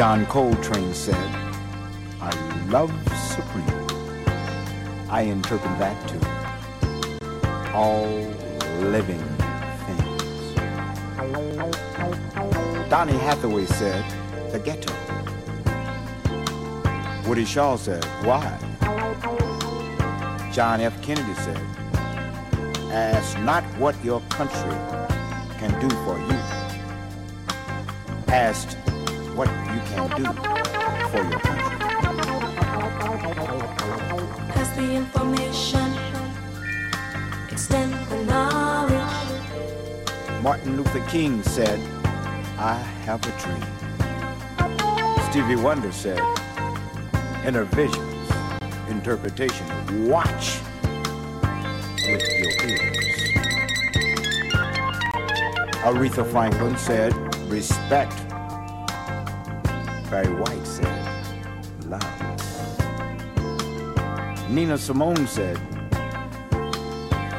Coltrane said, A Love Supreme. I interpret that to all living things. Donny Hathaway said, the ghetto. Woody Shaw said, why? John F. Kennedy said, ask not what your country can do for you. Ask what you can do for your country. Pass the information, extend the knowledge. Martin Luther King said, I have a dream. Stevie Wonder said, Innervisions, interpretation, watch with your ears. Aretha Franklin said, respect Barry White said, love. Nina Simone said,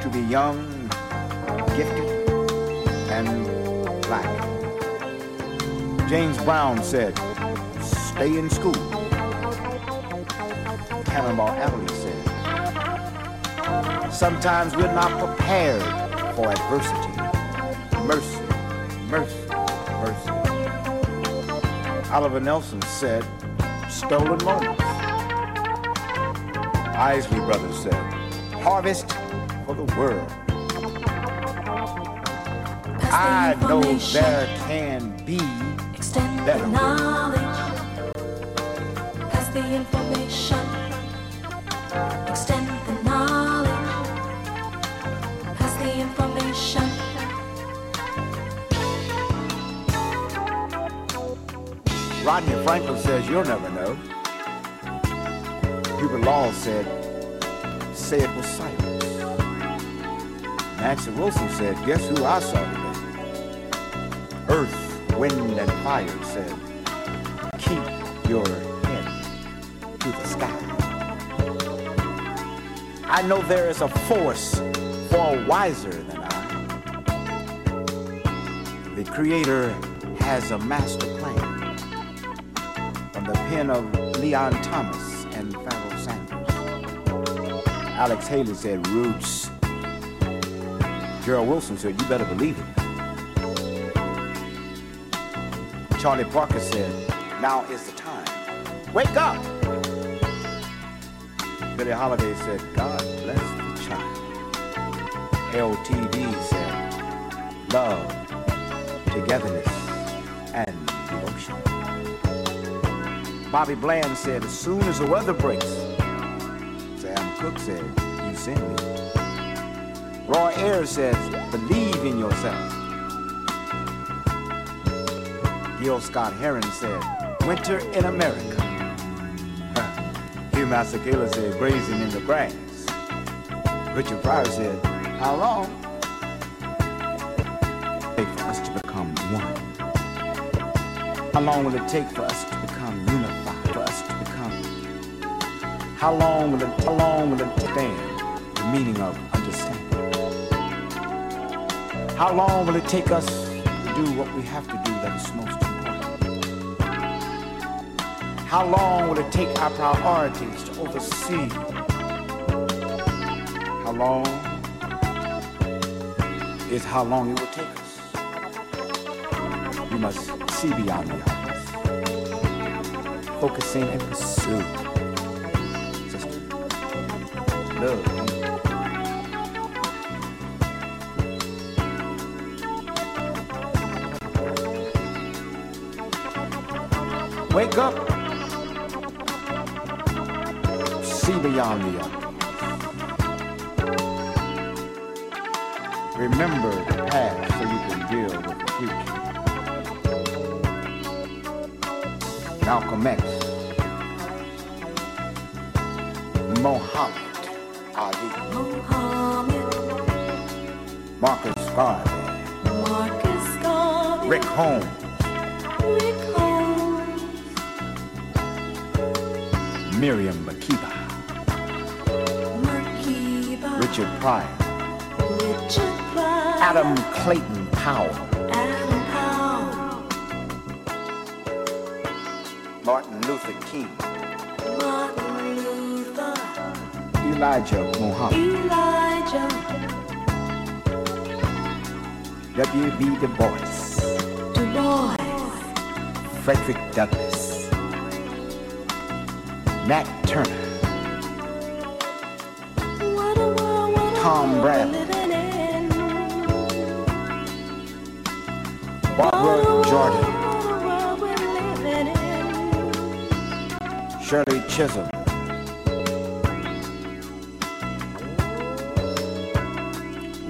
to be young, gifted, and black. James Brown said, stay in school. Cannonball Adderley said, sometimes we're not prepared for adversity. Oliver Nelson said, stolen moments. Isley Brothers said, harvest for the world. I know there can be better Franklin says you'll never know. Hubert Laws said, Say It with Silence. Nancy Wilson said, guess who I saw today? Earth, wind, and fire said, keep your head to the sky. I know there is a force far wiser than I. The Creator has a master of Leon Thomas and Pharoah Sanders. Alex Haley said, Roots. Gerald Wilson said, You better believe it. Charlie Parker said, Now is the time. Wake up! Billie Holiday said, God bless the child. LTD said, Love, togetherness, and devotion. Bobby Bland said, as soon as the weather breaks, Sam Cooke said, you send me. Roy Ayers says, believe in yourself. Gil Scott Heron said, winter in America. Hugh Masekela said, grazing in the grass. Richard Pryor said, how long? Take for us to become one. How long will it take for us to How long will it, how long will it stand? The meaning of understanding. How long will it take us to do what we have to do that is most important? How long will it take our priorities to oversee? How long is how long it will take us? We must see beyond the obvious, focusing and pursue love. Wake up. See beyond the obvious. Remember the past so you can deal with the future. Malcolm X. Muhammad Marcus Garvey. Marcus Garvey, Rick Holmes. Rick Holmes, Miriam Makeba. Markiba, Richard Pryor. Richard Pryor, Adam Clayton Powell. Adam Powell, Martin Luther King. Martin Luther, Elijah Muhammad. Elijah, W.B. Du Bois. Du Bois, Frederick Douglass. Nat Turner. what a world, Tom Bradley. we're living in. Barbara Jordan. world, what a world we're living in. Shirley Chisholm.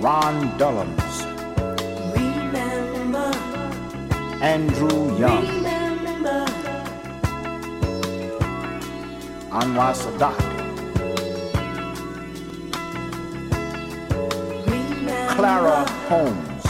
Ron Dellums. Andrew Young. Anwar Sadat. Clara Holmes.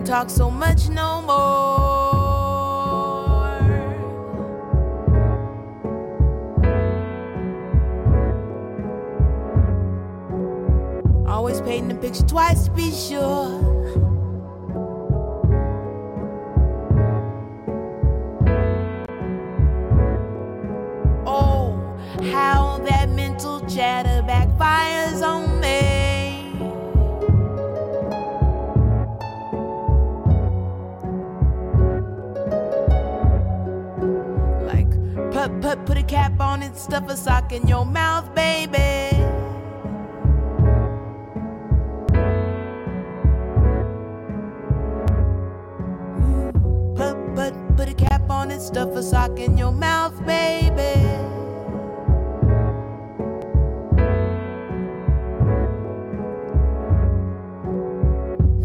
talk so much no. a cap on and stuff a sock in your mouth, baby.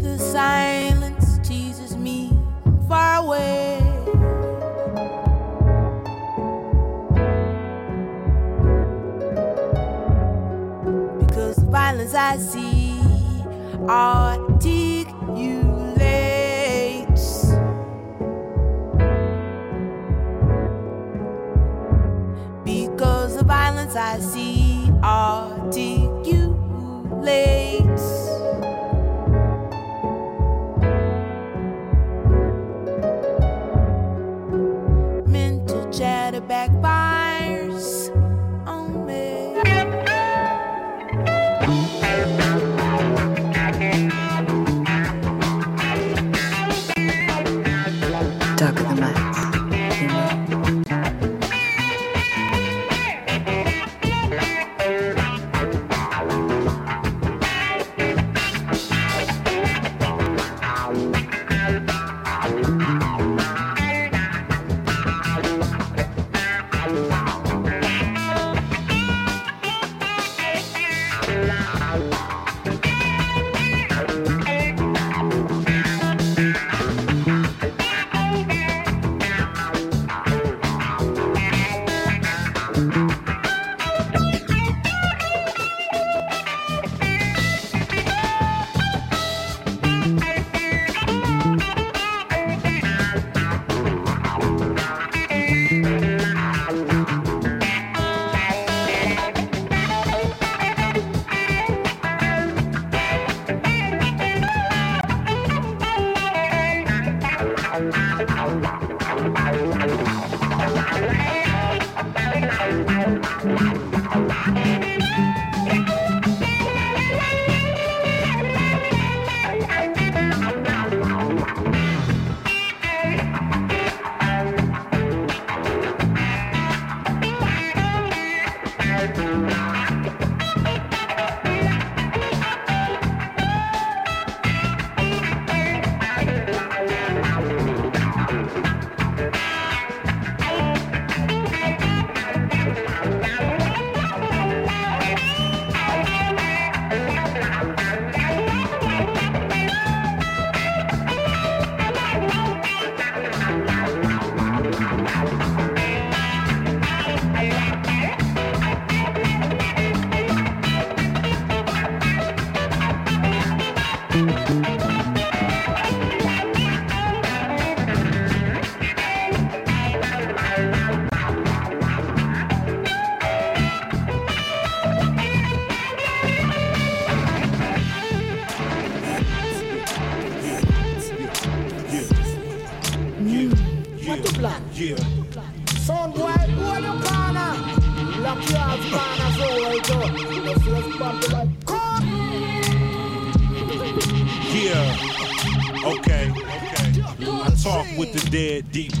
The silence teases me far away. Because the violence I see are. as.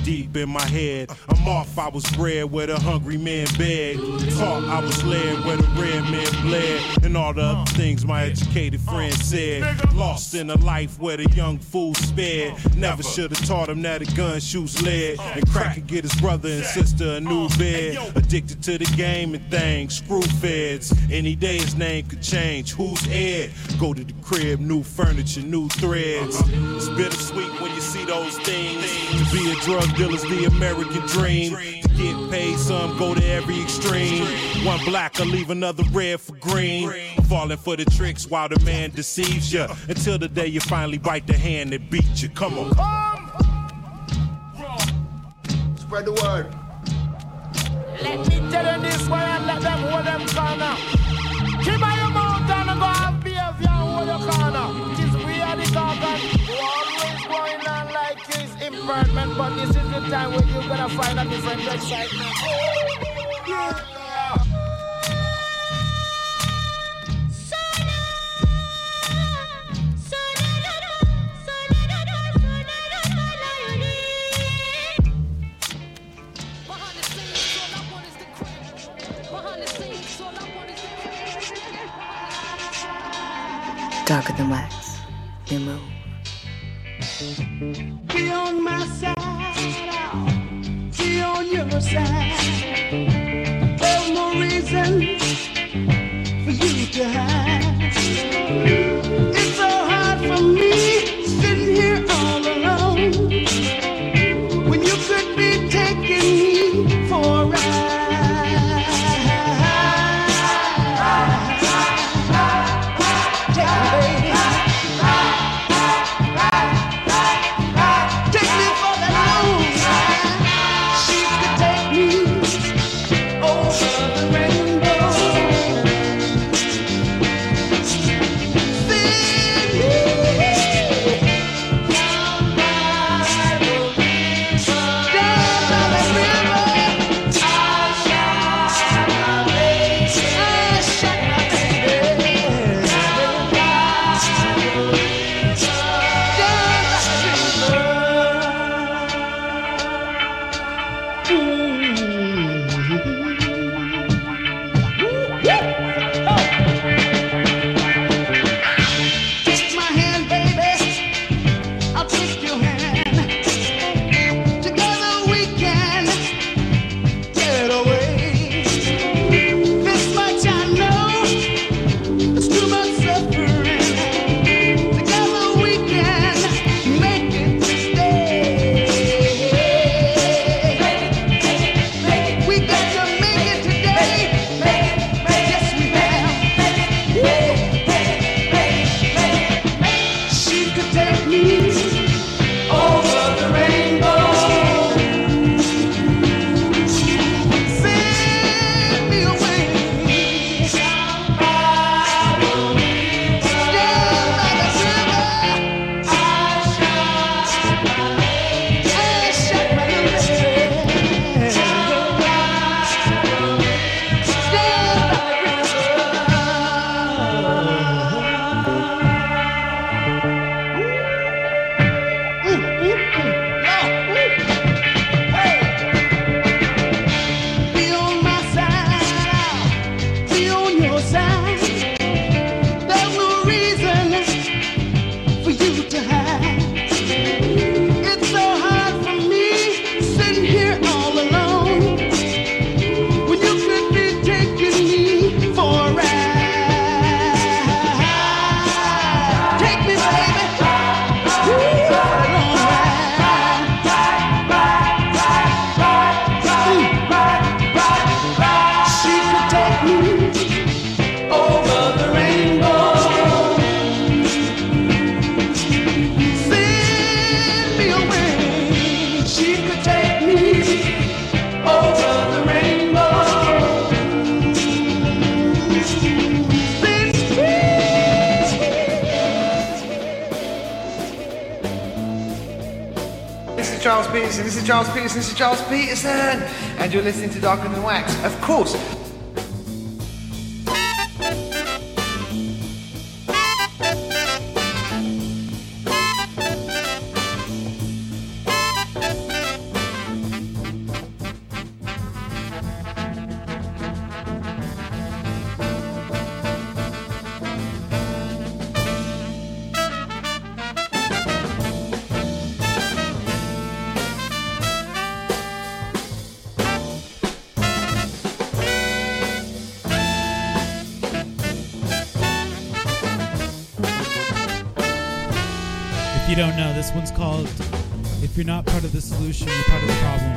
Deep, in my head. I'm off, I was bred where the hungry man begged. Taught, I was led where the red man bled. And all the things my educated friend said. Lost in a life where the young fool spared. Never should have taught him that a gun shoots lead. And crack could get his brother and sister a new bed. Addicted to the game and things, screw feds. Any day his name could change. Who's Ed? Go to the crib, new furniture, new threads. It's bittersweet when you see those things. To be a drug dealer's the American dream. To get paid, some go to every extreme. One black will leave another red for green. Falling for the tricks while the man deceives you. Until the day you finally bite the hand that beat you. Come on. Spread the word. Let me tell you this way and let them hold them corner. Keep on your mouth and go have behavior and hold your corner. It is we are the gargan who always going on like it's impermanent, but this is the time where you're gonna find a different excitement. Yeah. Darker than wax. New move. Be on my side, be on your side. There's no reason for you to hide. Charles Peterson. This is Charles Peterson. And you're listening to Darker Than Wax. Of course, one's called If You're Not Part of the Solution, You're Part of the Problem.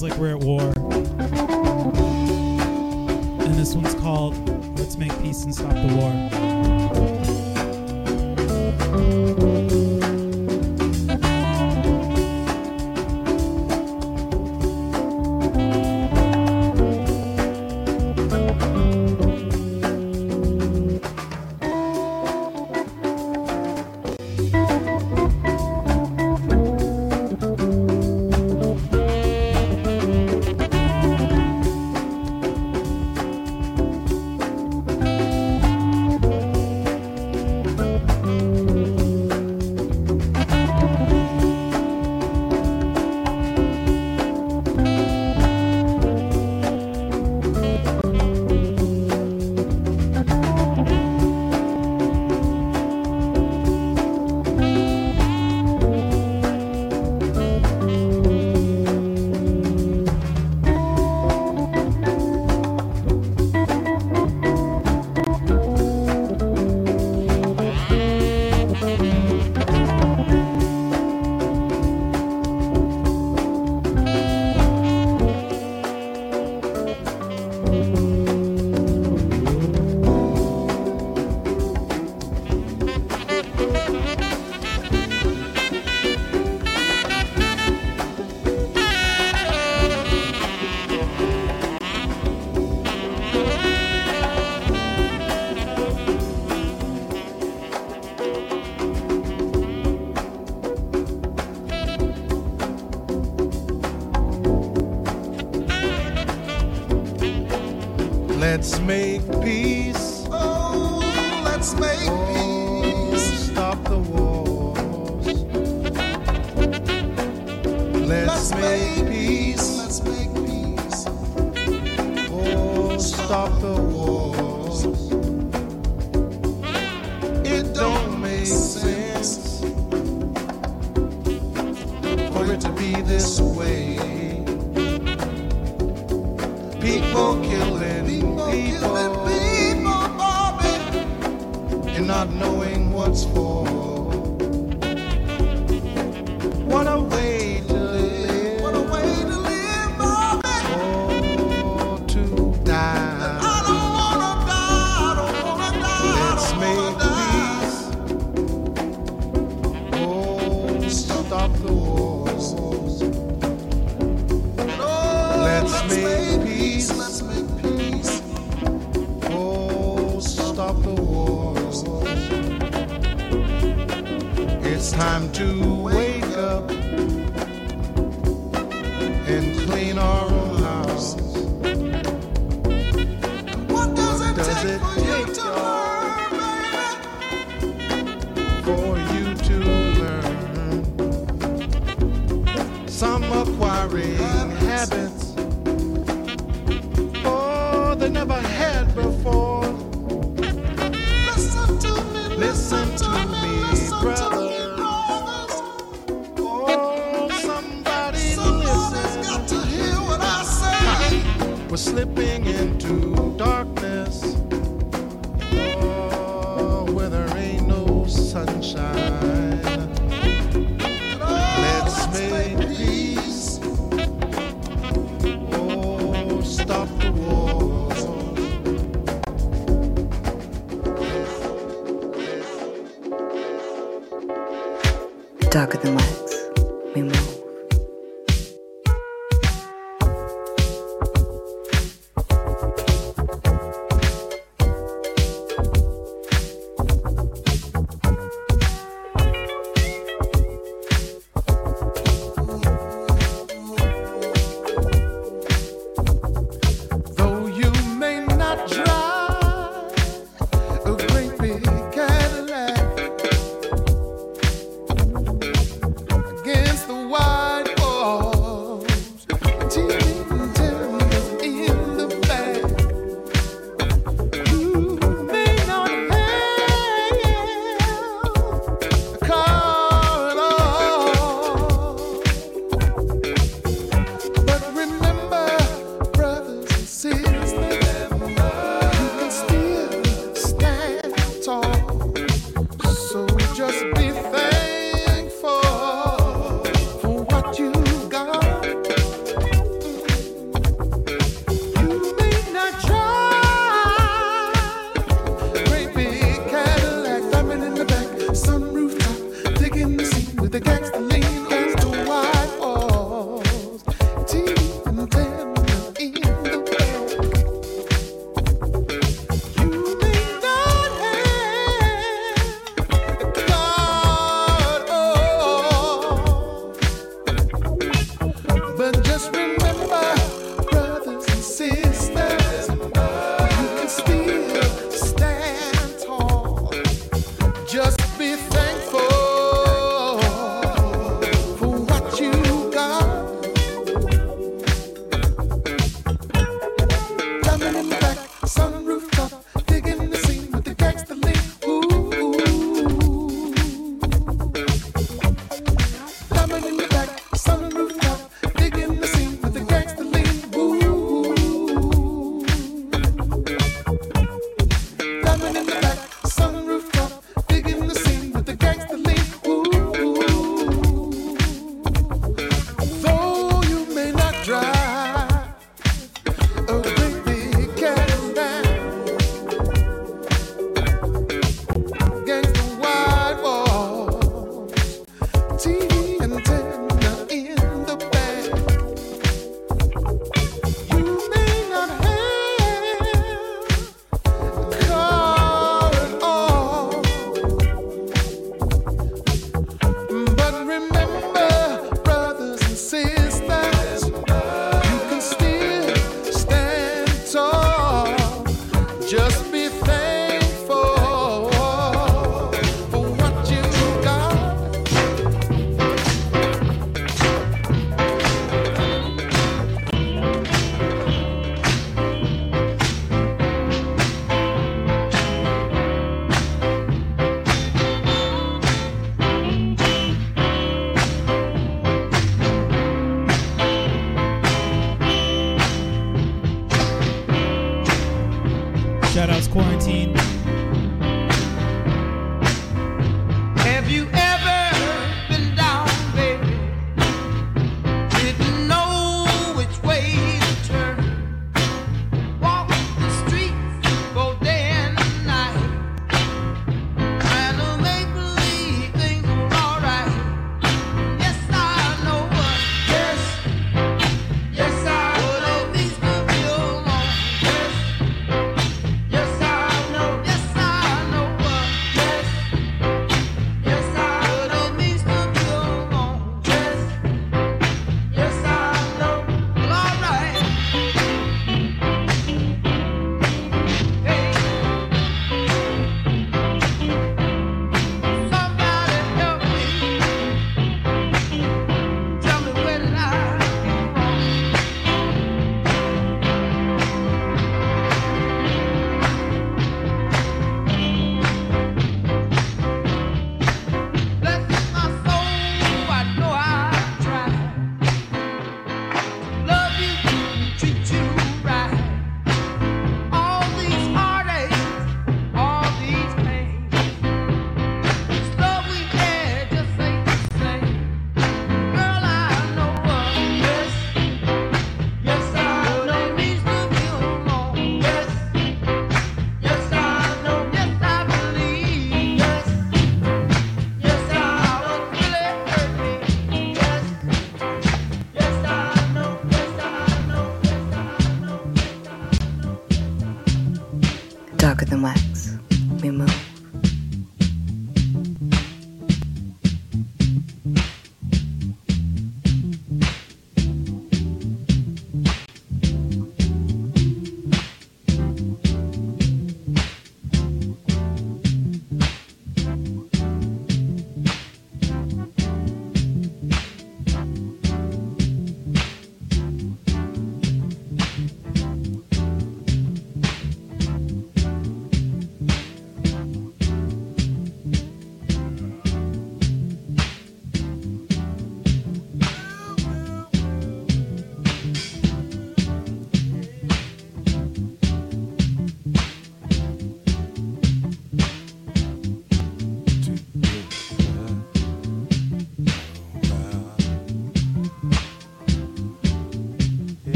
feels like we're at war. And this one's called Let's Make Peace and Stop the War.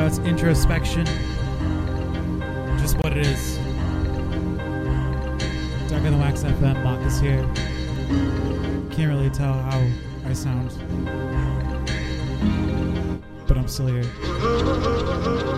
Shoutouts introspection. Just what it is. Darker than Wax FM, Mock is here. Can't really tell how I sound. But I'm still here.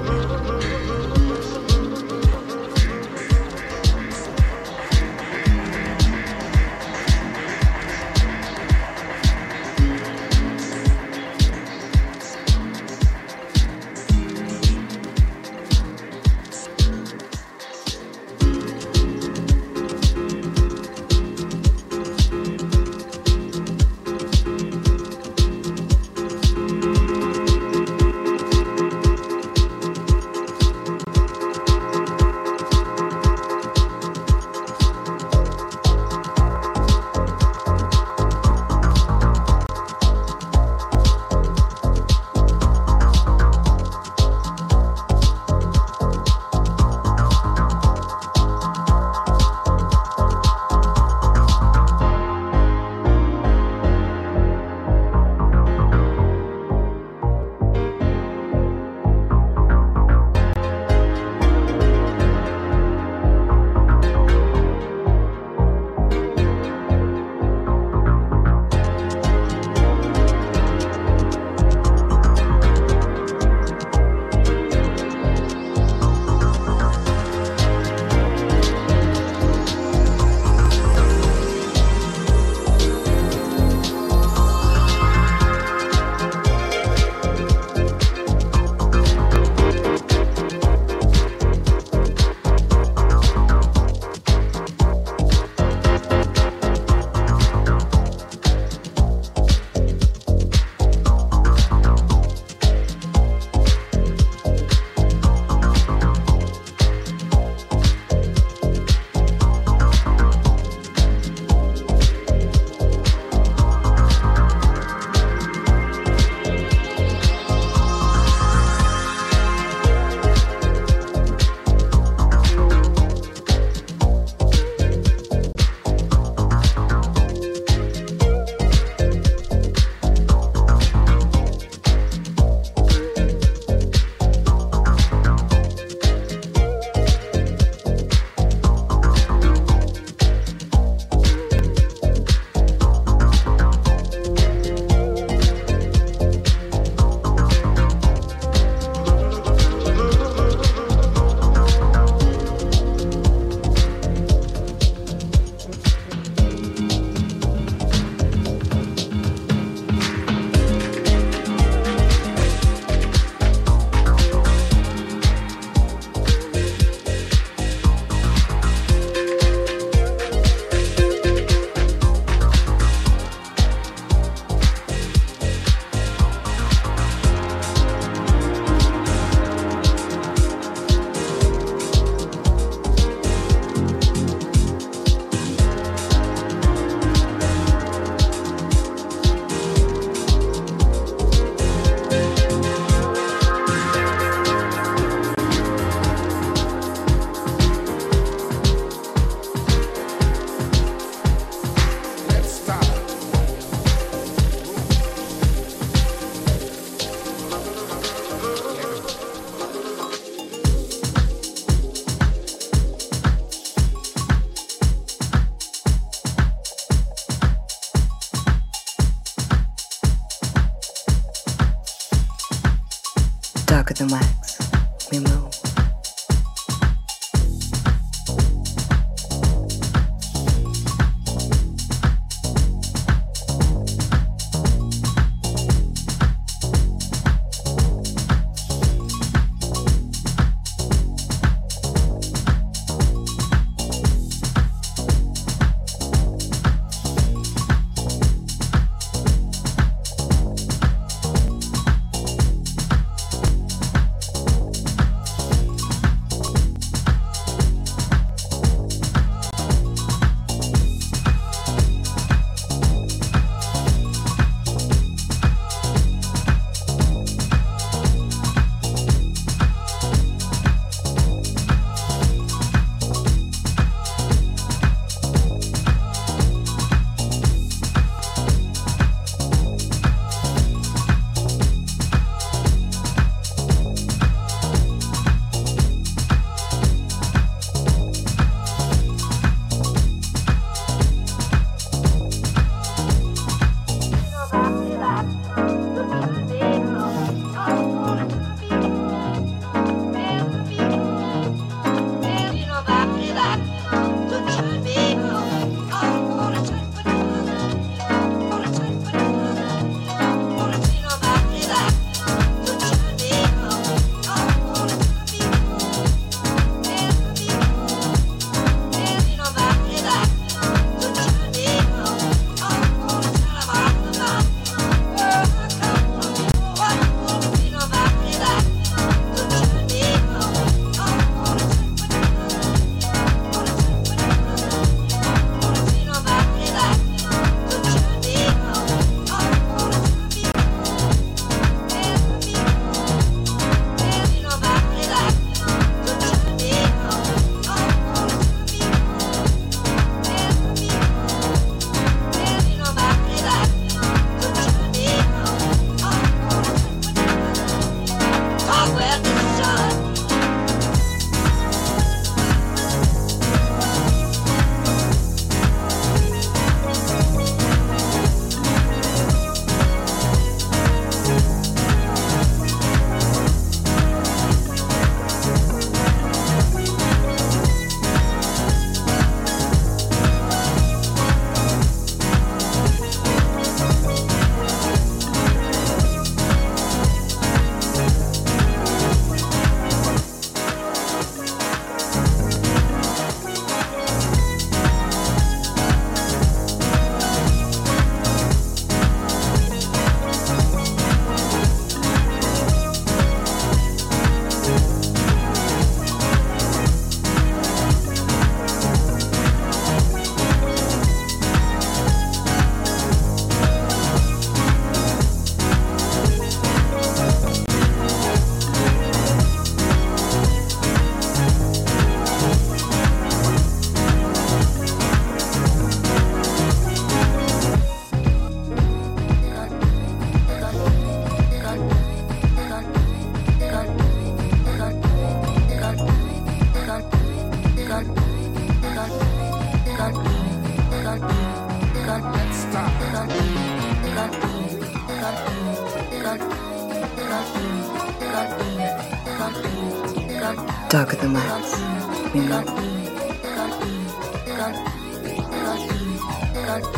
This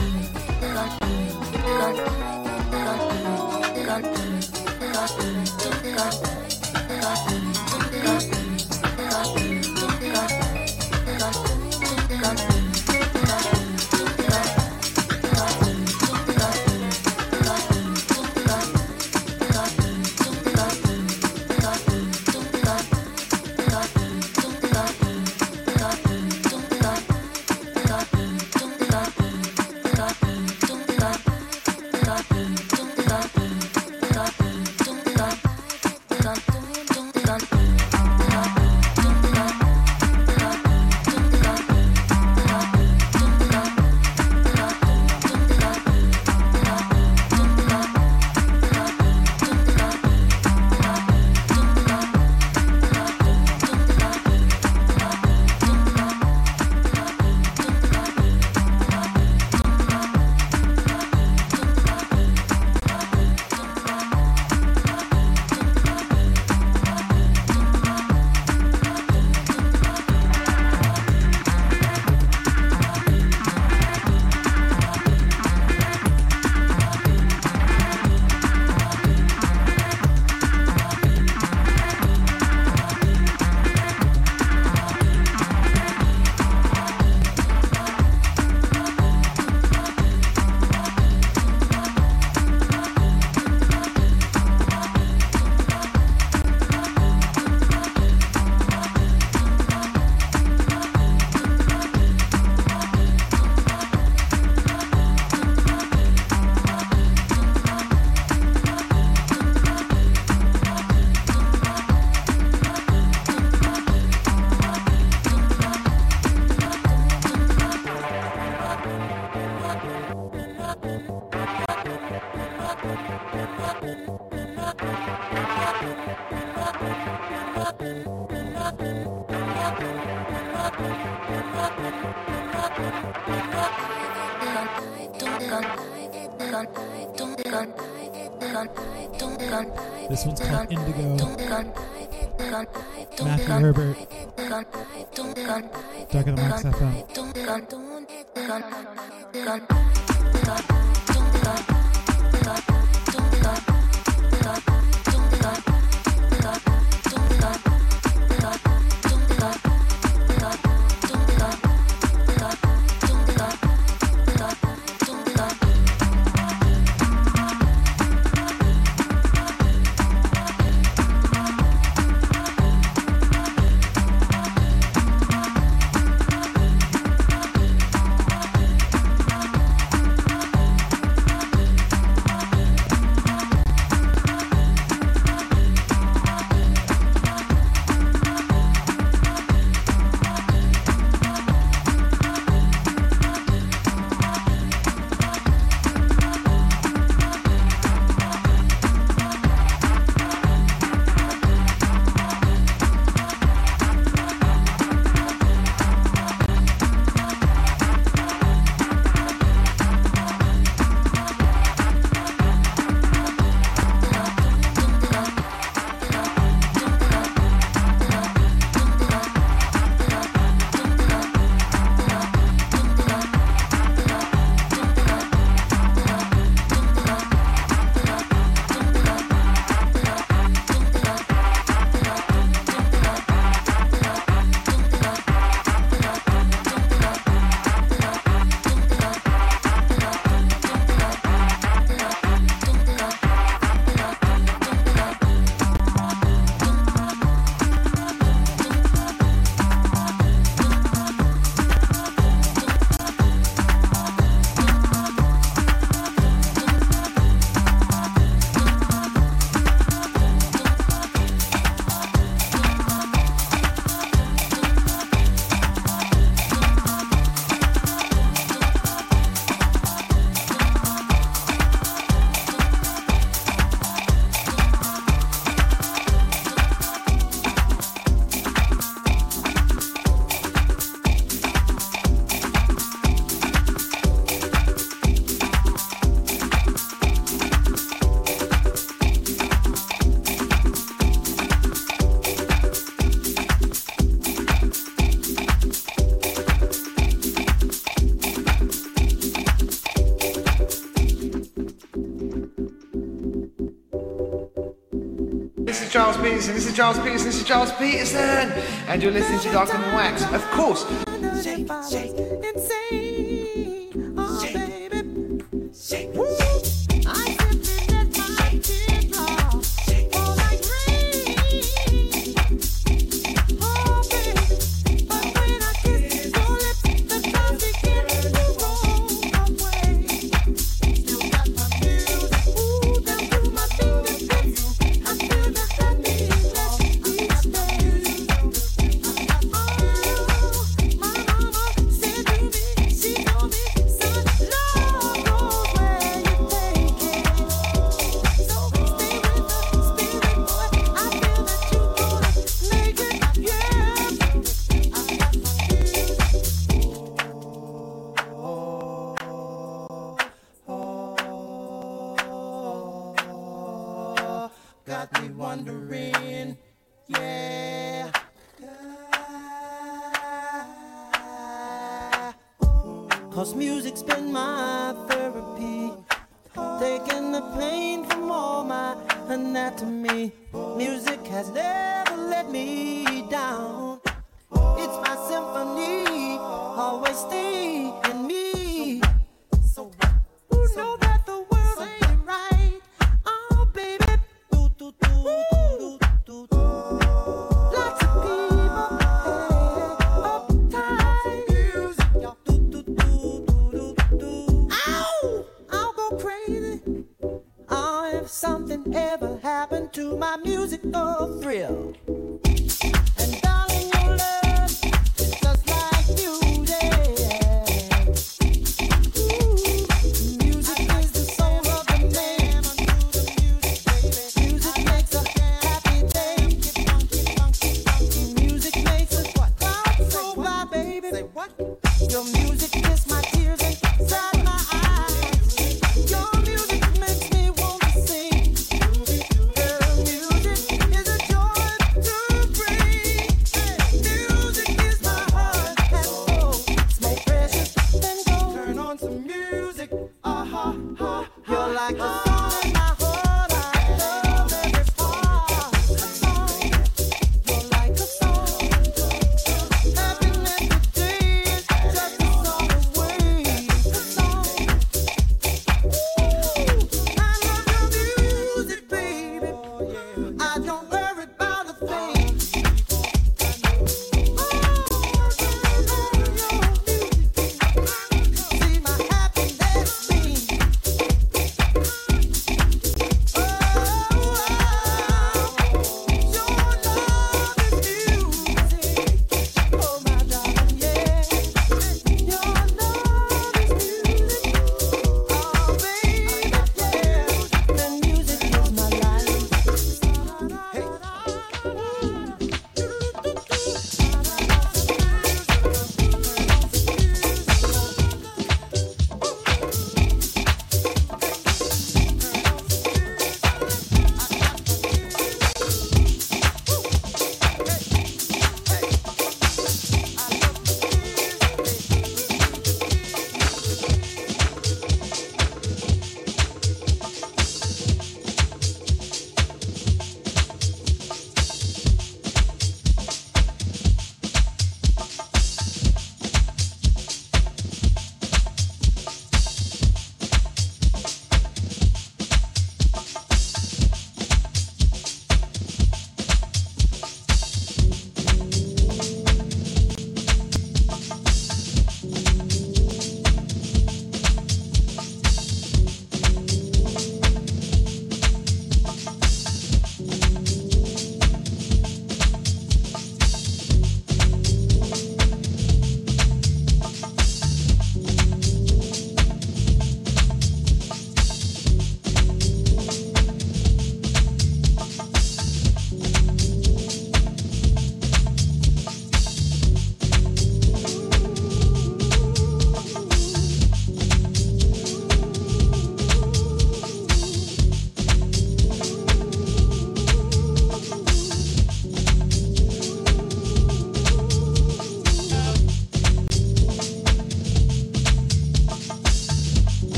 Peterson. This is Gilles Peterson. This is Gilles Peterson. And you're listening to Darker Than Wax. Of course.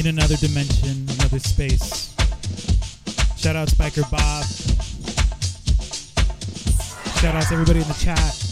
In another dimension, another space. Shout out Spiker Bob. Shout out to everybody in the chat.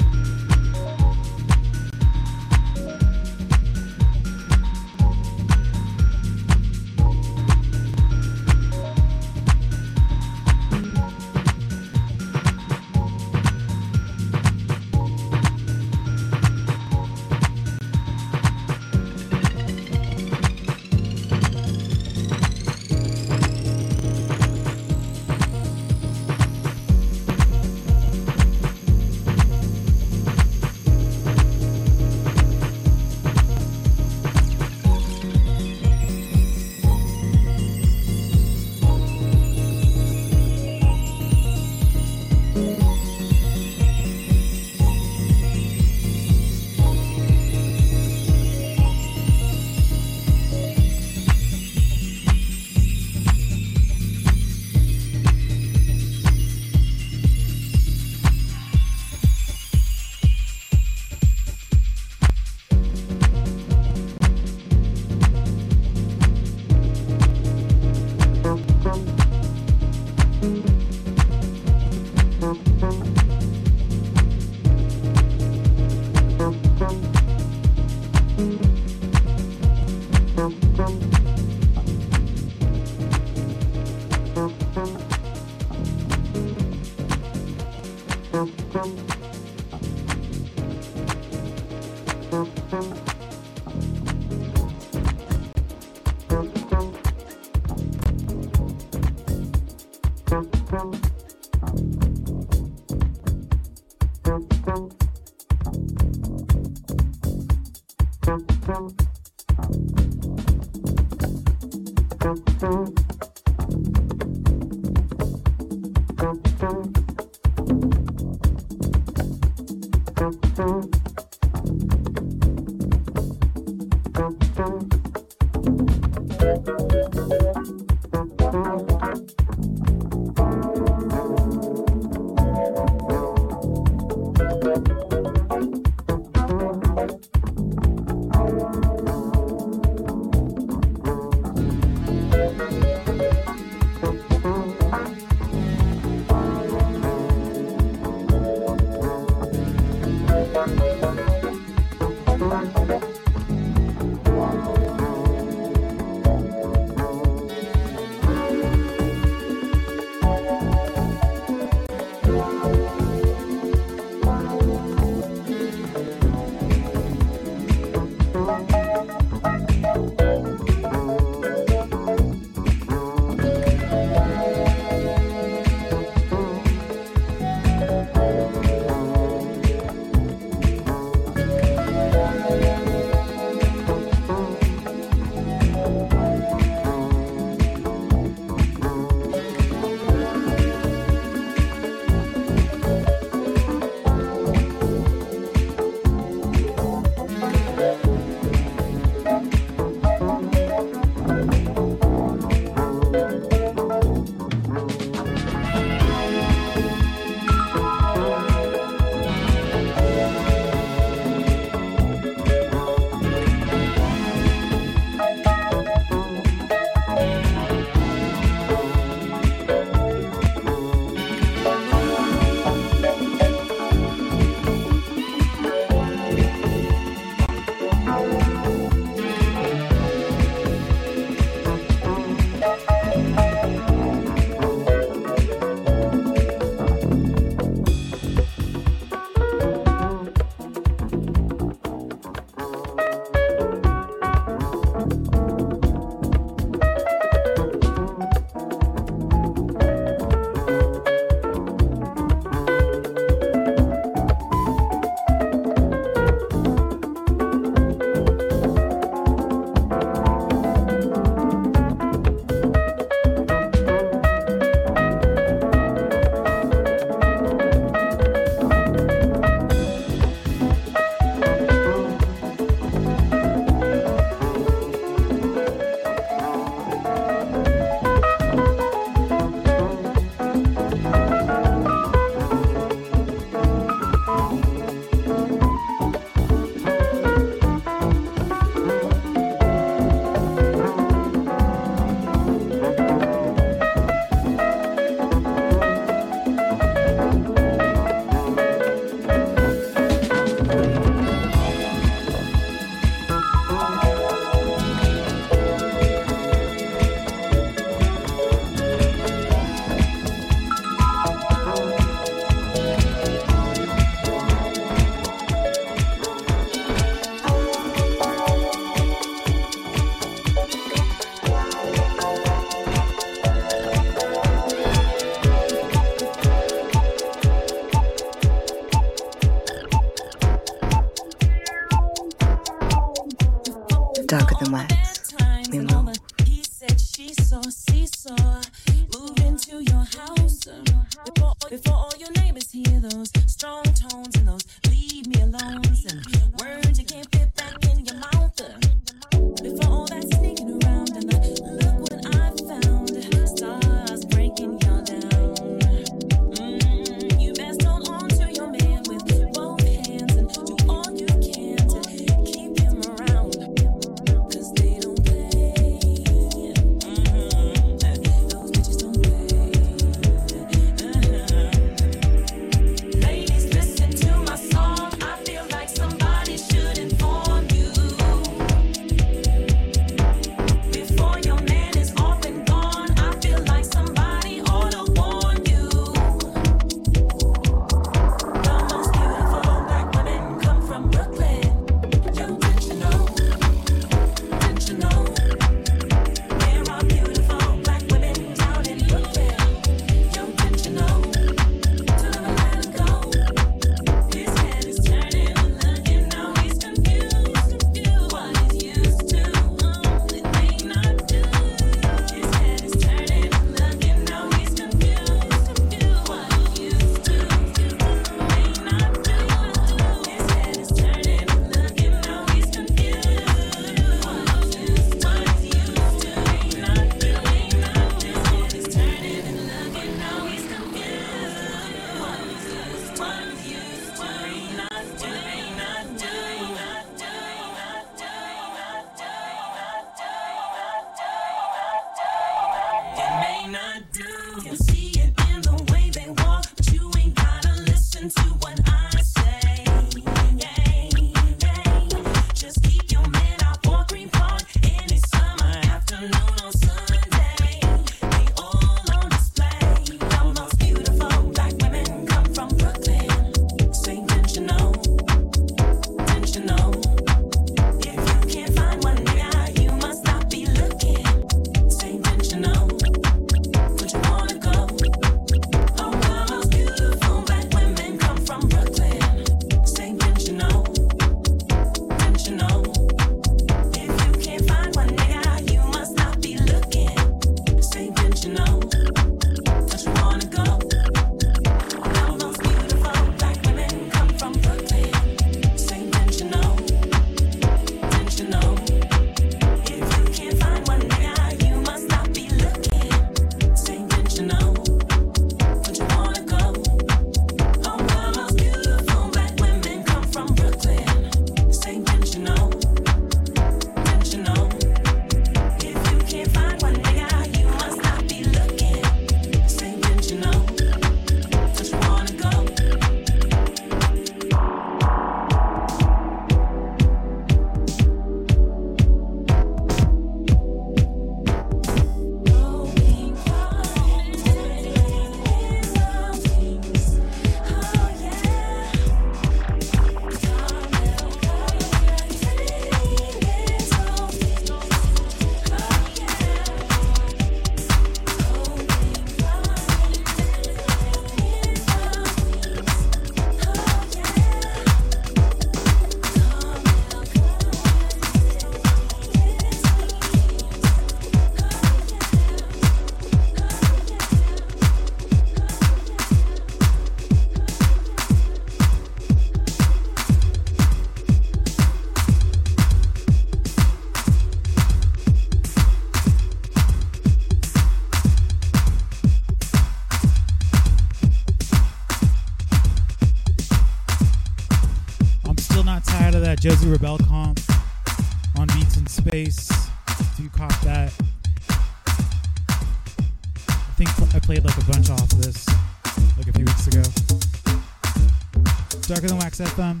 FM.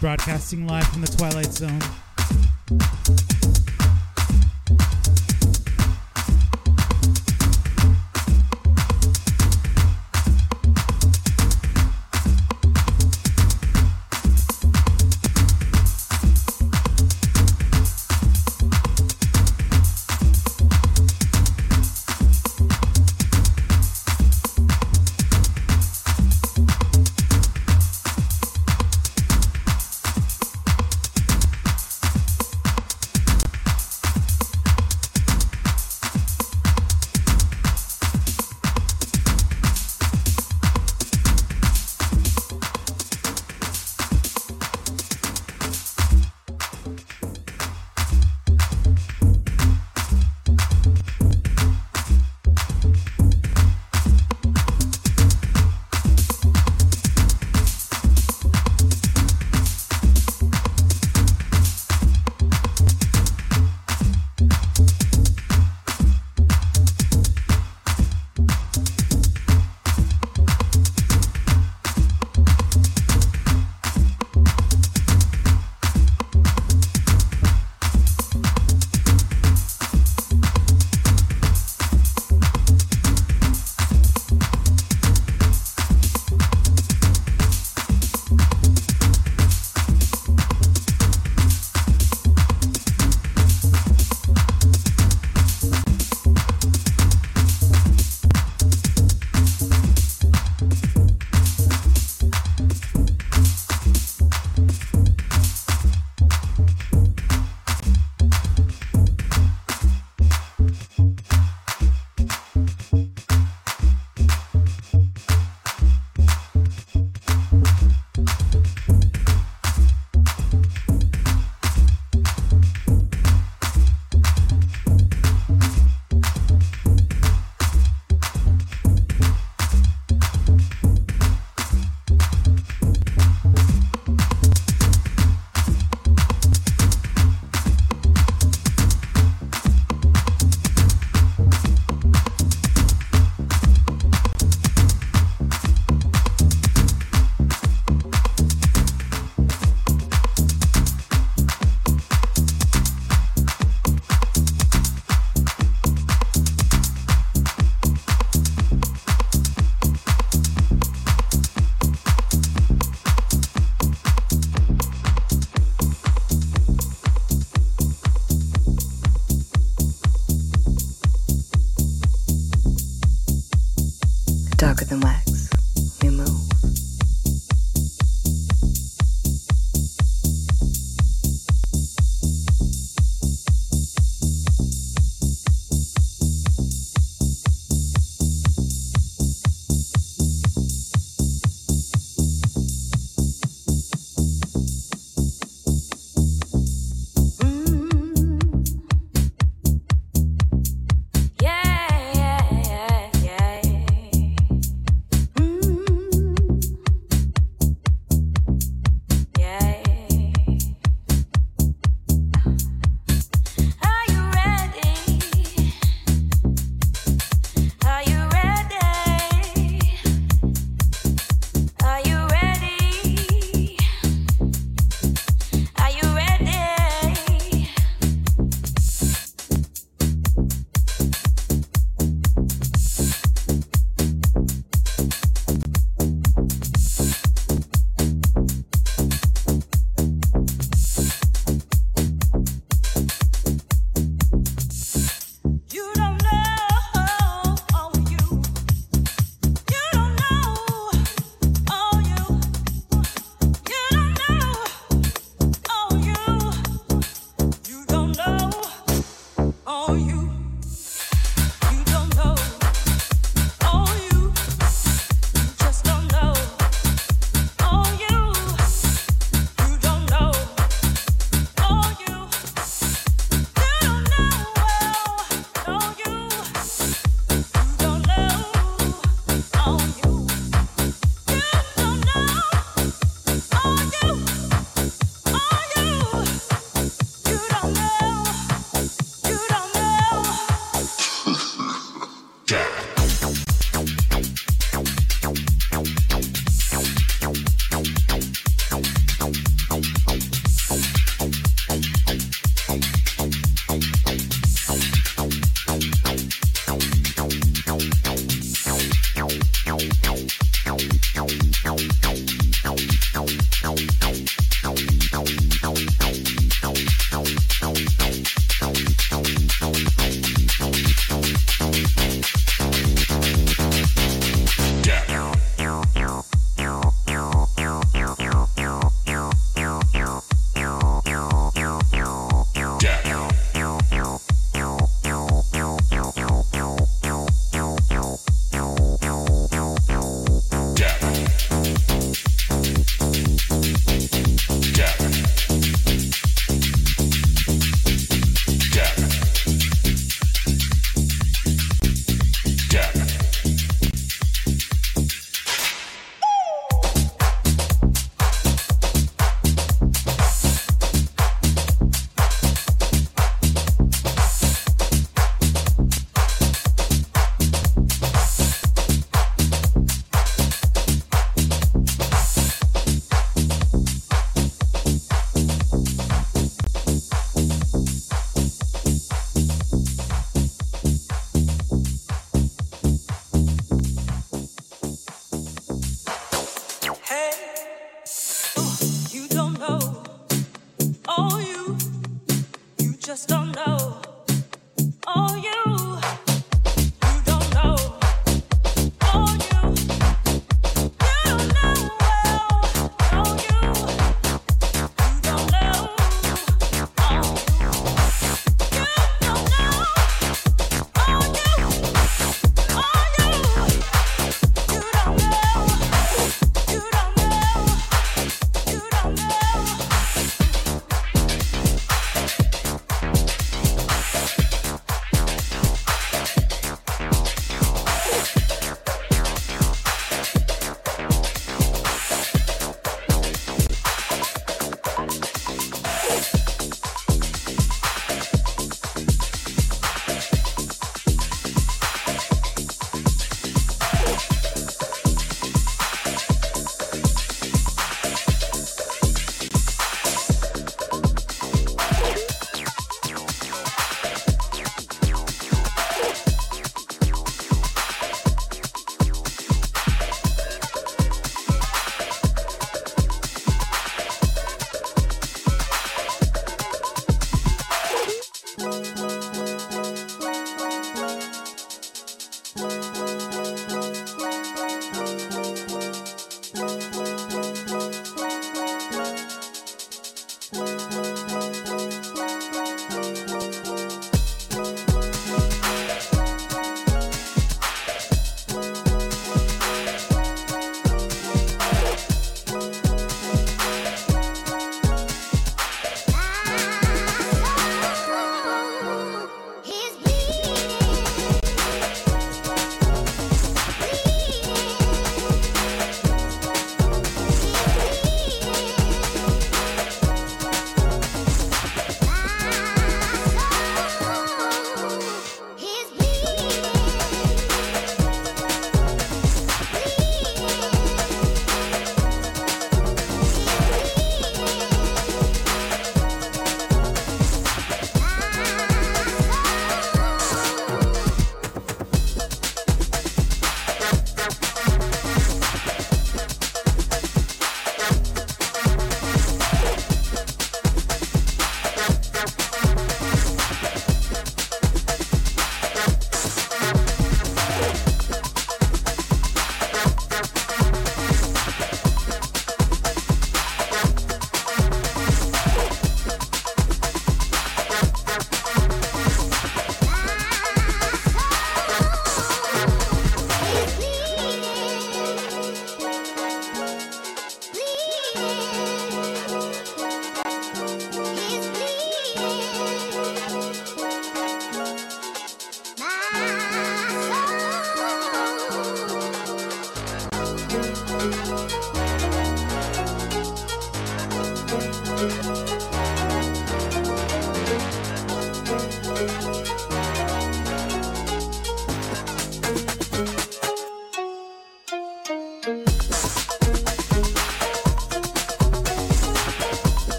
Broadcasting live from the Twilight Zone.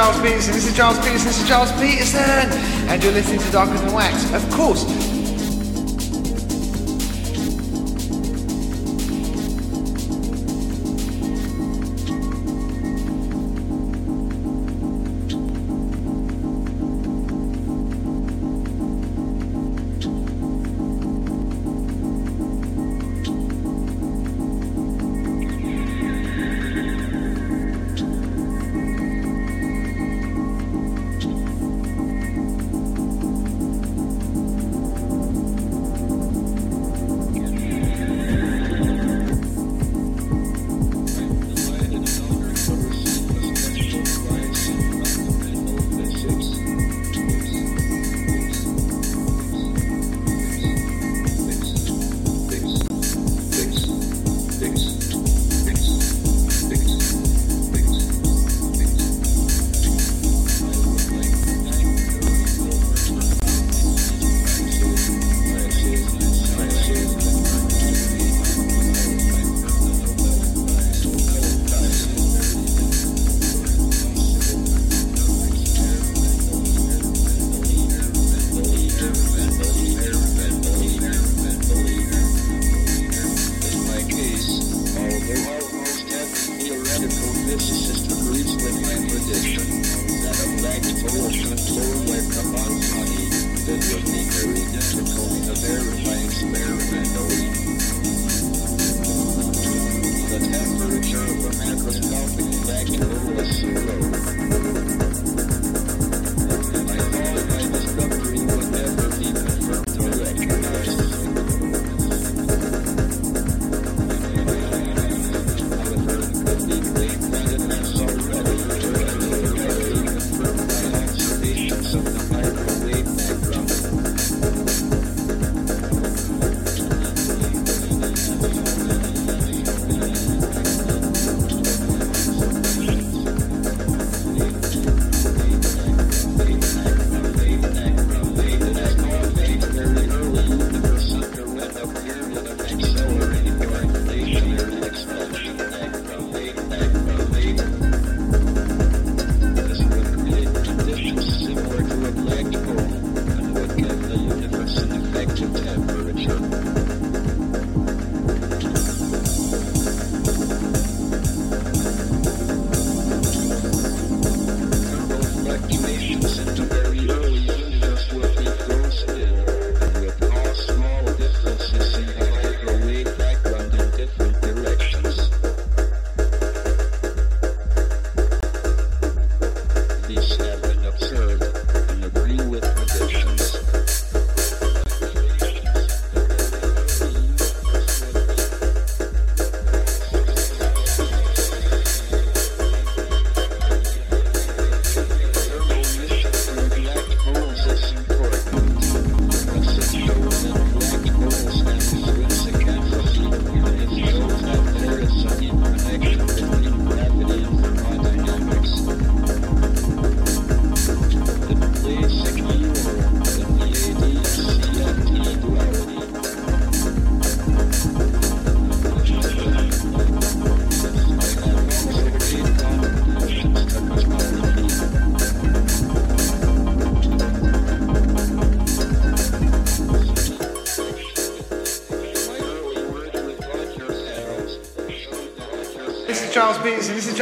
Charles Peterson, this is Charles Peterson, this is Charles Peterson, and you're listening to Darker Than Wax. Of course,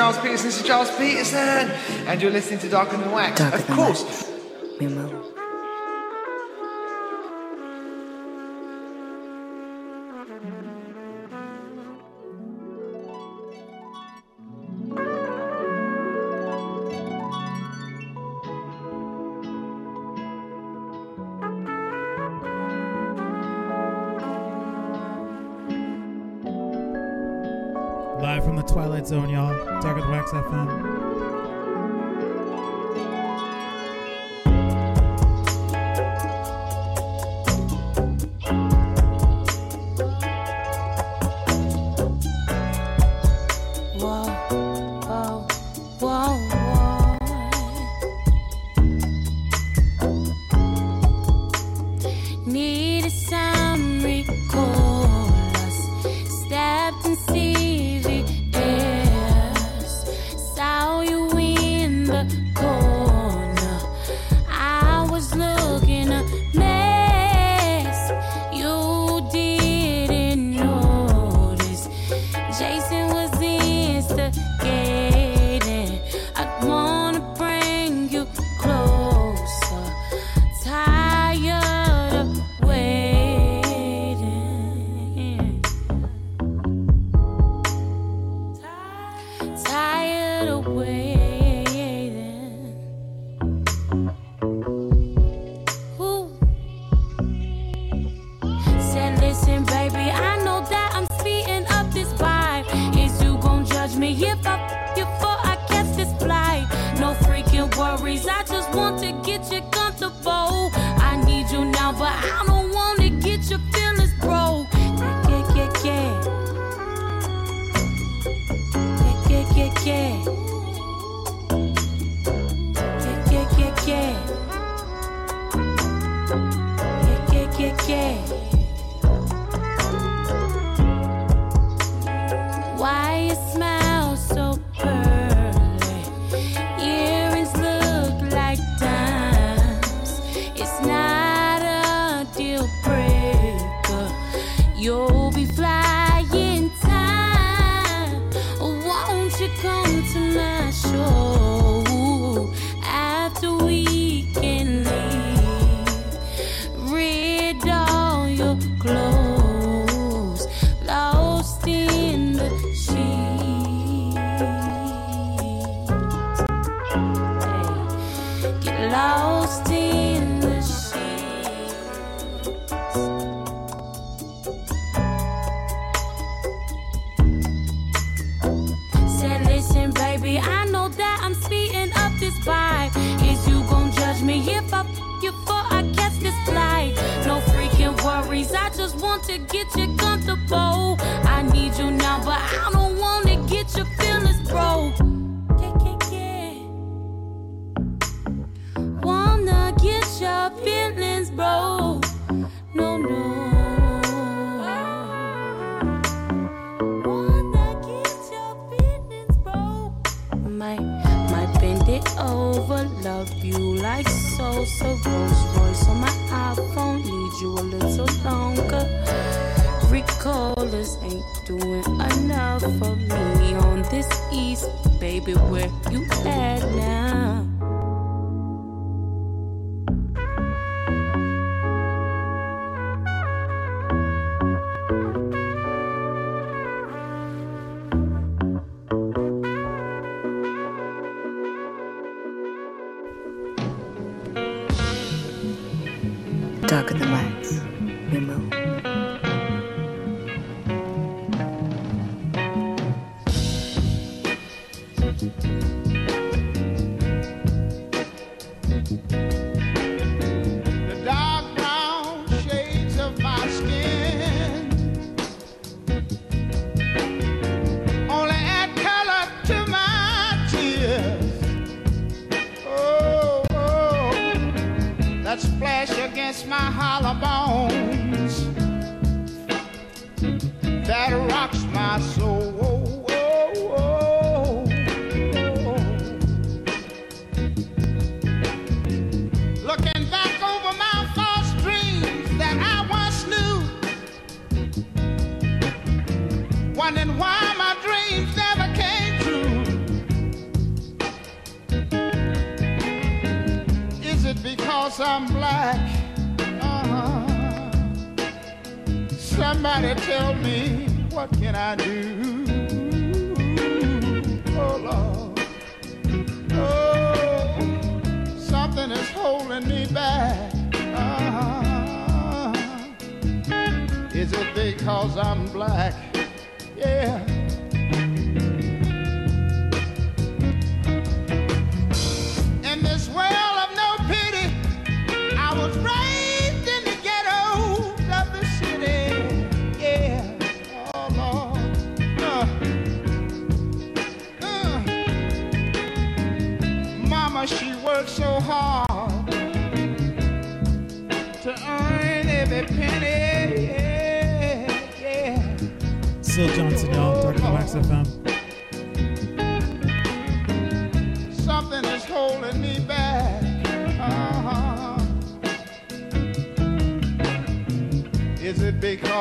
Charles Peterson. This is Charles Peterson. And you're listening to Darker Than Wax. Darker of Than course.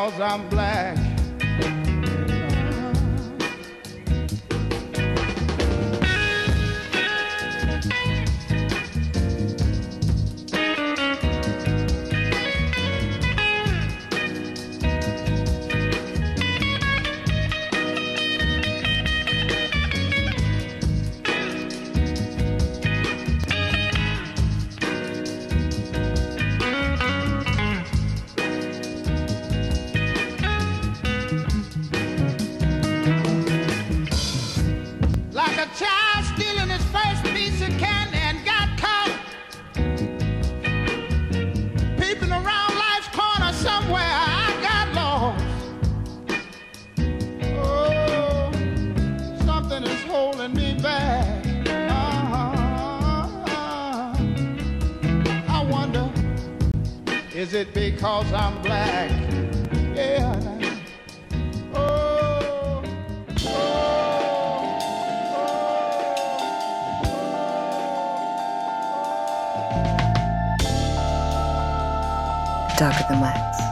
because I'm black. Is it because I'm black? Yeah. Darker than wax.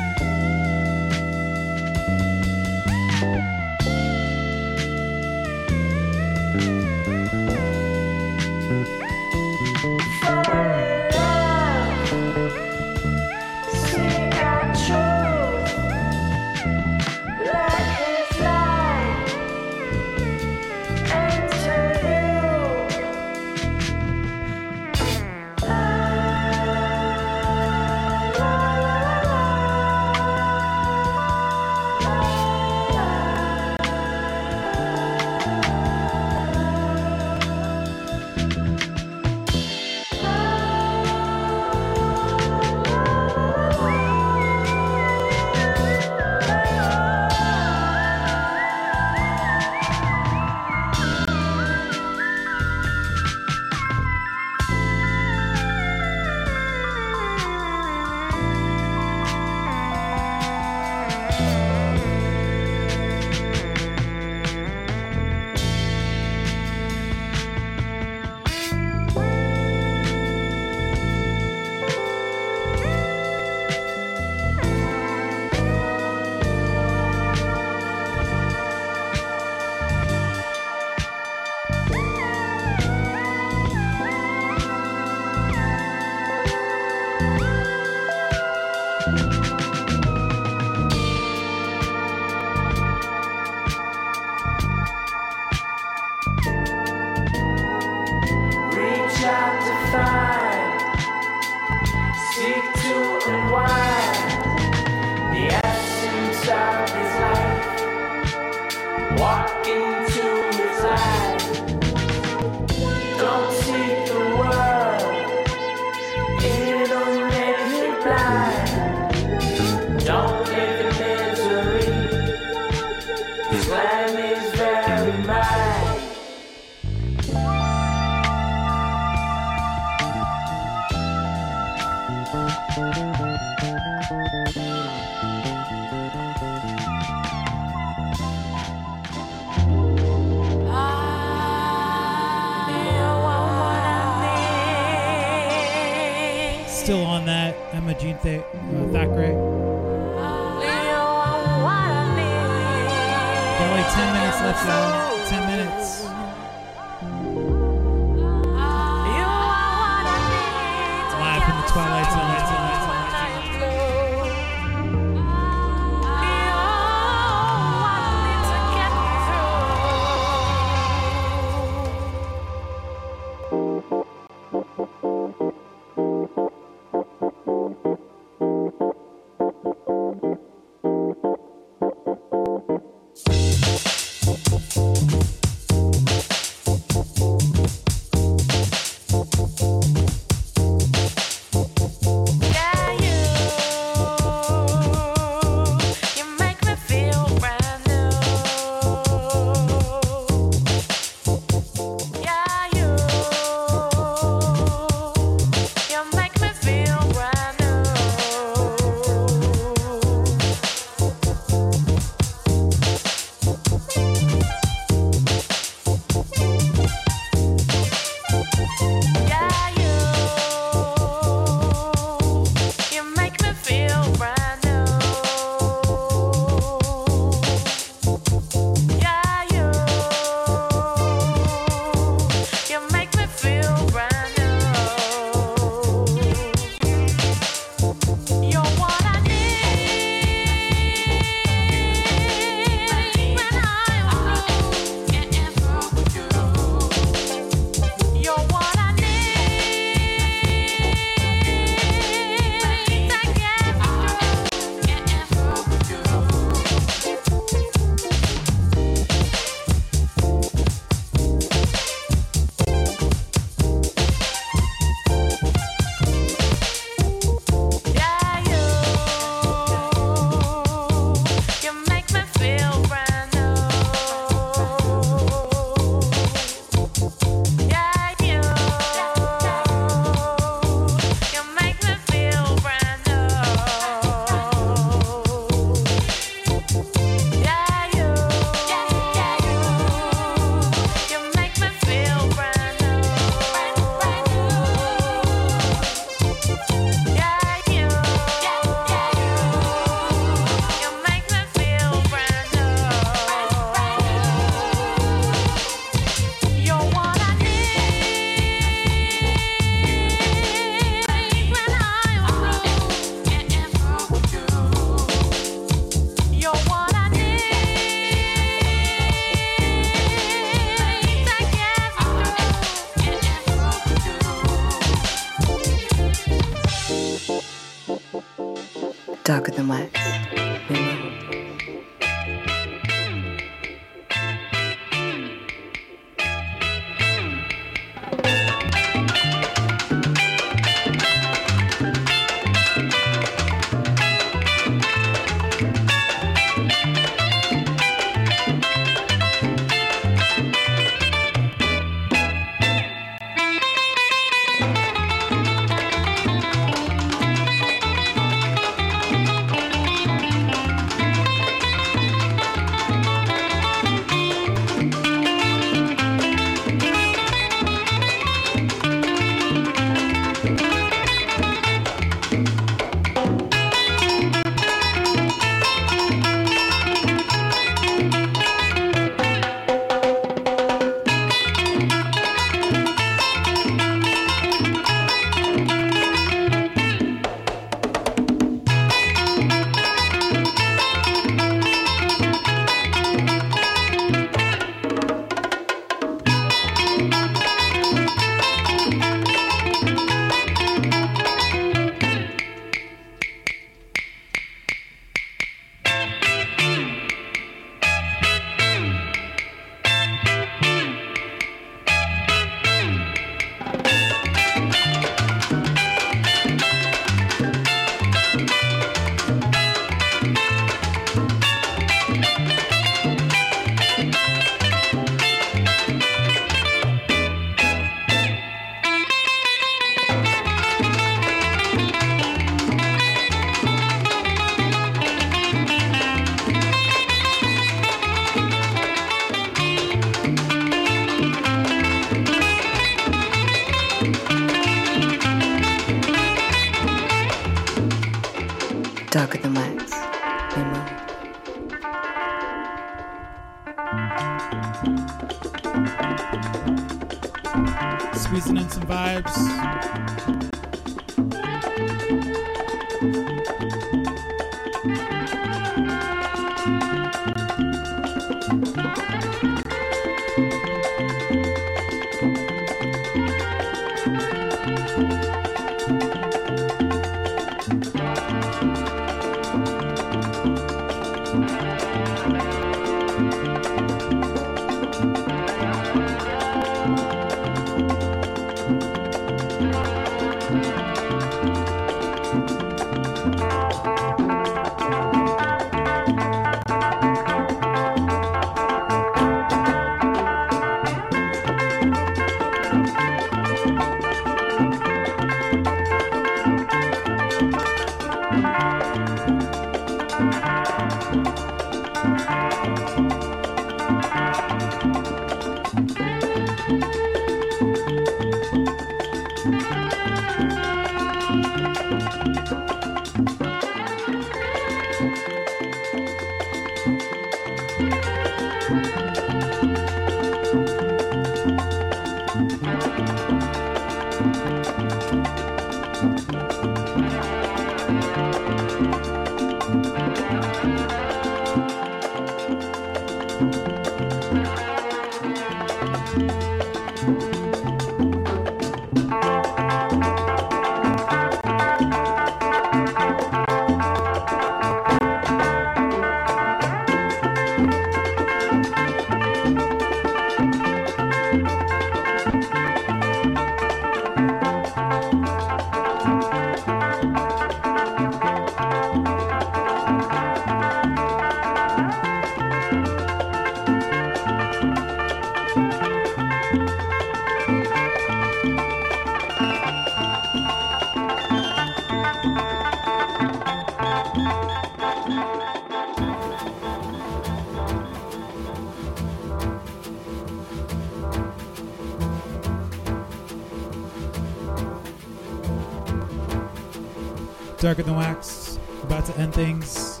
Darker Than Wax, about to end things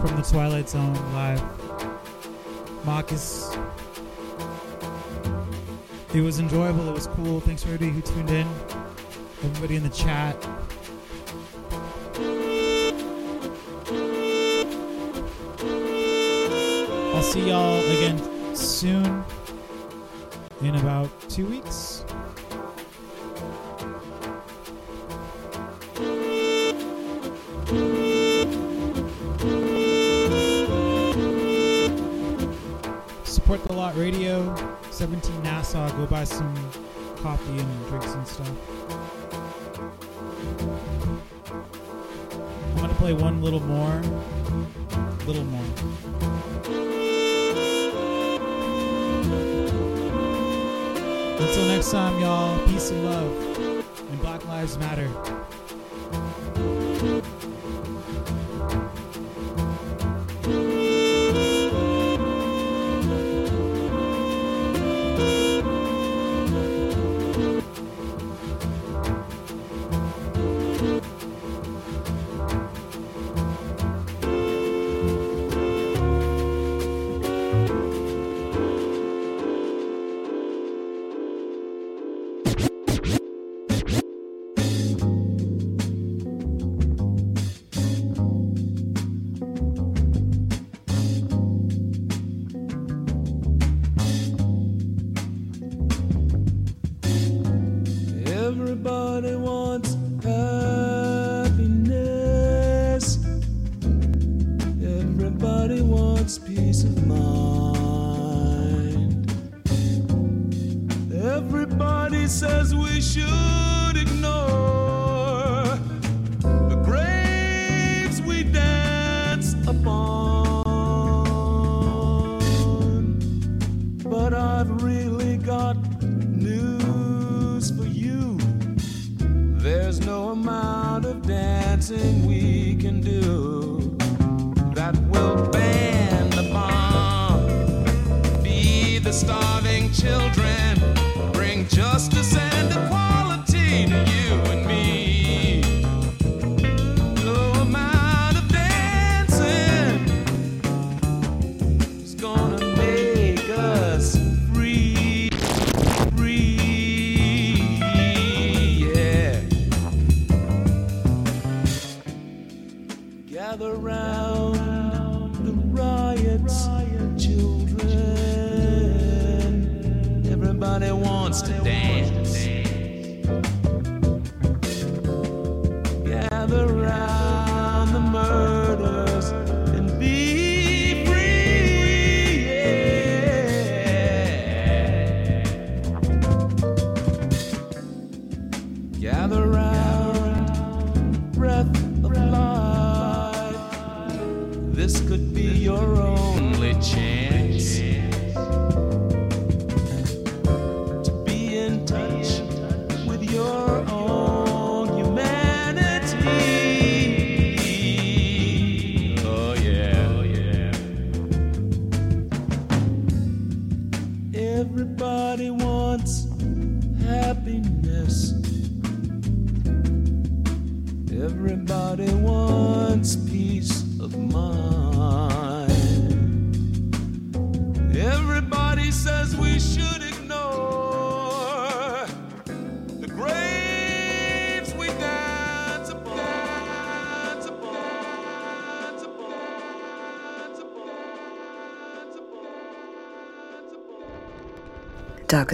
from the Twilight Zone live. Marcus. It was enjoyable, it was cool. Thanks for everybody who tuned in, everybody in the chat. I'll see y'all again soon in about two weeks. Radio, 17 Nassau. Go buy some coffee and drinks and stuff. I'm gonna play one little more, little more. Until next time, y'all. Peace and love, and Black Lives Matter.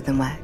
than wet.